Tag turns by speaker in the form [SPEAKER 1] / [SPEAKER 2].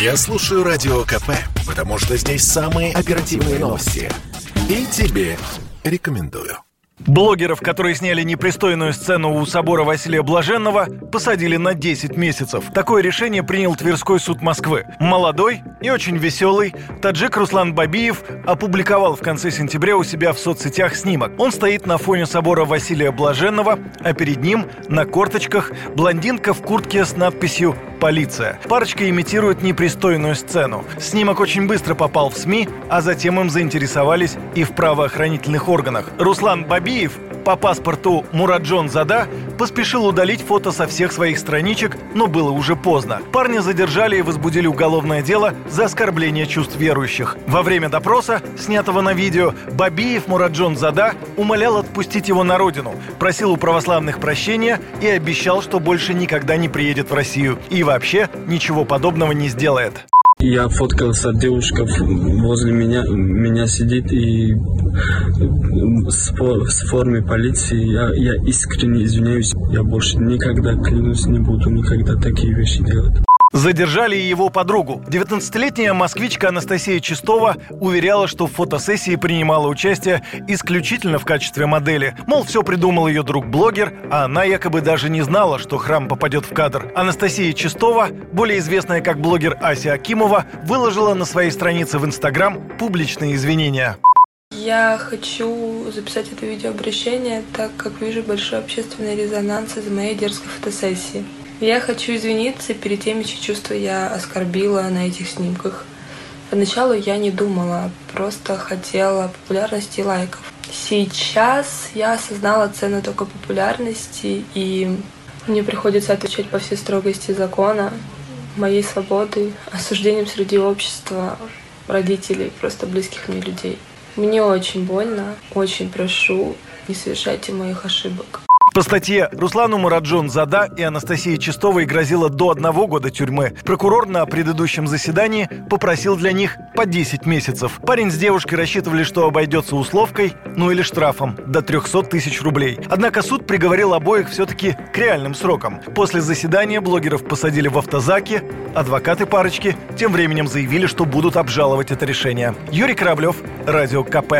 [SPEAKER 1] Я слушаю Радио КП, потому что здесь самые оперативные новости. И тебе рекомендую.
[SPEAKER 2] Блогеров, которые сняли непристойную сцену у собора Василия Блаженного, посадили на 10 месяцев. Такое решение принял Тверской суд Москвы. Молодой и очень веселый таджик Руслан Бабиев опубликовал в конце сентября у себя в соцсетях снимок. Он стоит на фоне собора Василия Блаженного, а перед ним на корточках блондинка в куртке с надписью «Полиция». Парочка имитирует непристойную сцену. Снимок очень быстро попал в СМИ, а затем им заинтересовались и в правоохранительных органах. Руслан Бабиев по паспорту Мураджон Зада поспешил удалить фото со всех своих страничек, но было уже поздно. Парня задержали и возбудили уголовное дело за оскорбление чувств верующих. Во время допроса, снятого на видео, Бабиев Мураджон Зада умолял отпустить его на родину, просил у православных прощения и обещал, что больше никогда не приедет в Россию и вообще ничего подобного не сделает.
[SPEAKER 3] Я фоткался, девушка возле меня, меня сидит и с, с формы полиции. Я, я искренне извиняюсь. Я больше никогда, клянусь, не буду никогда такие вещи делать.
[SPEAKER 2] Задержали его подругу. 19-летняя москвичка Анастасия Чистова уверяла, что в фотосессии принимала участие исключительно в качестве модели. Мол, все придумал ее друг-блогер, а она якобы даже не знала, что храм попадет в кадр. Анастасия Чистова, более известная как блогер Ася Акимова, выложила на своей странице в Инстаграм публичные извинения.
[SPEAKER 4] Я хочу записать это видеообращение, так как вижу большой общественный резонанс из моей дерзкой фотосессии. Я хочу извиниться перед теми, чьи чувства я оскорбила на этих снимках. Поначалу я не думала, просто хотела популярности и лайков. Сейчас я осознала цену только популярности, и мне приходится отвечать по всей строгости закона, моей свободы, осуждением среди общества, родителей, просто близких мне людей. Мне очень больно, очень прошу, не совершайте моих ошибок.
[SPEAKER 2] По статье Руслану Мураджон Зада и Анастасии Чистовой грозило до одного года тюрьмы. Прокурор на предыдущем заседании попросил для них по 10 месяцев. Парень с девушкой рассчитывали, что обойдется условкой, ну или штрафом до 300 тысяч рублей. Однако суд приговорил обоих все-таки к реальным срокам. После заседания блогеров посадили в автозаки, адвокаты парочки тем временем заявили, что будут обжаловать это решение. Юрий Кораблев, Радио КП.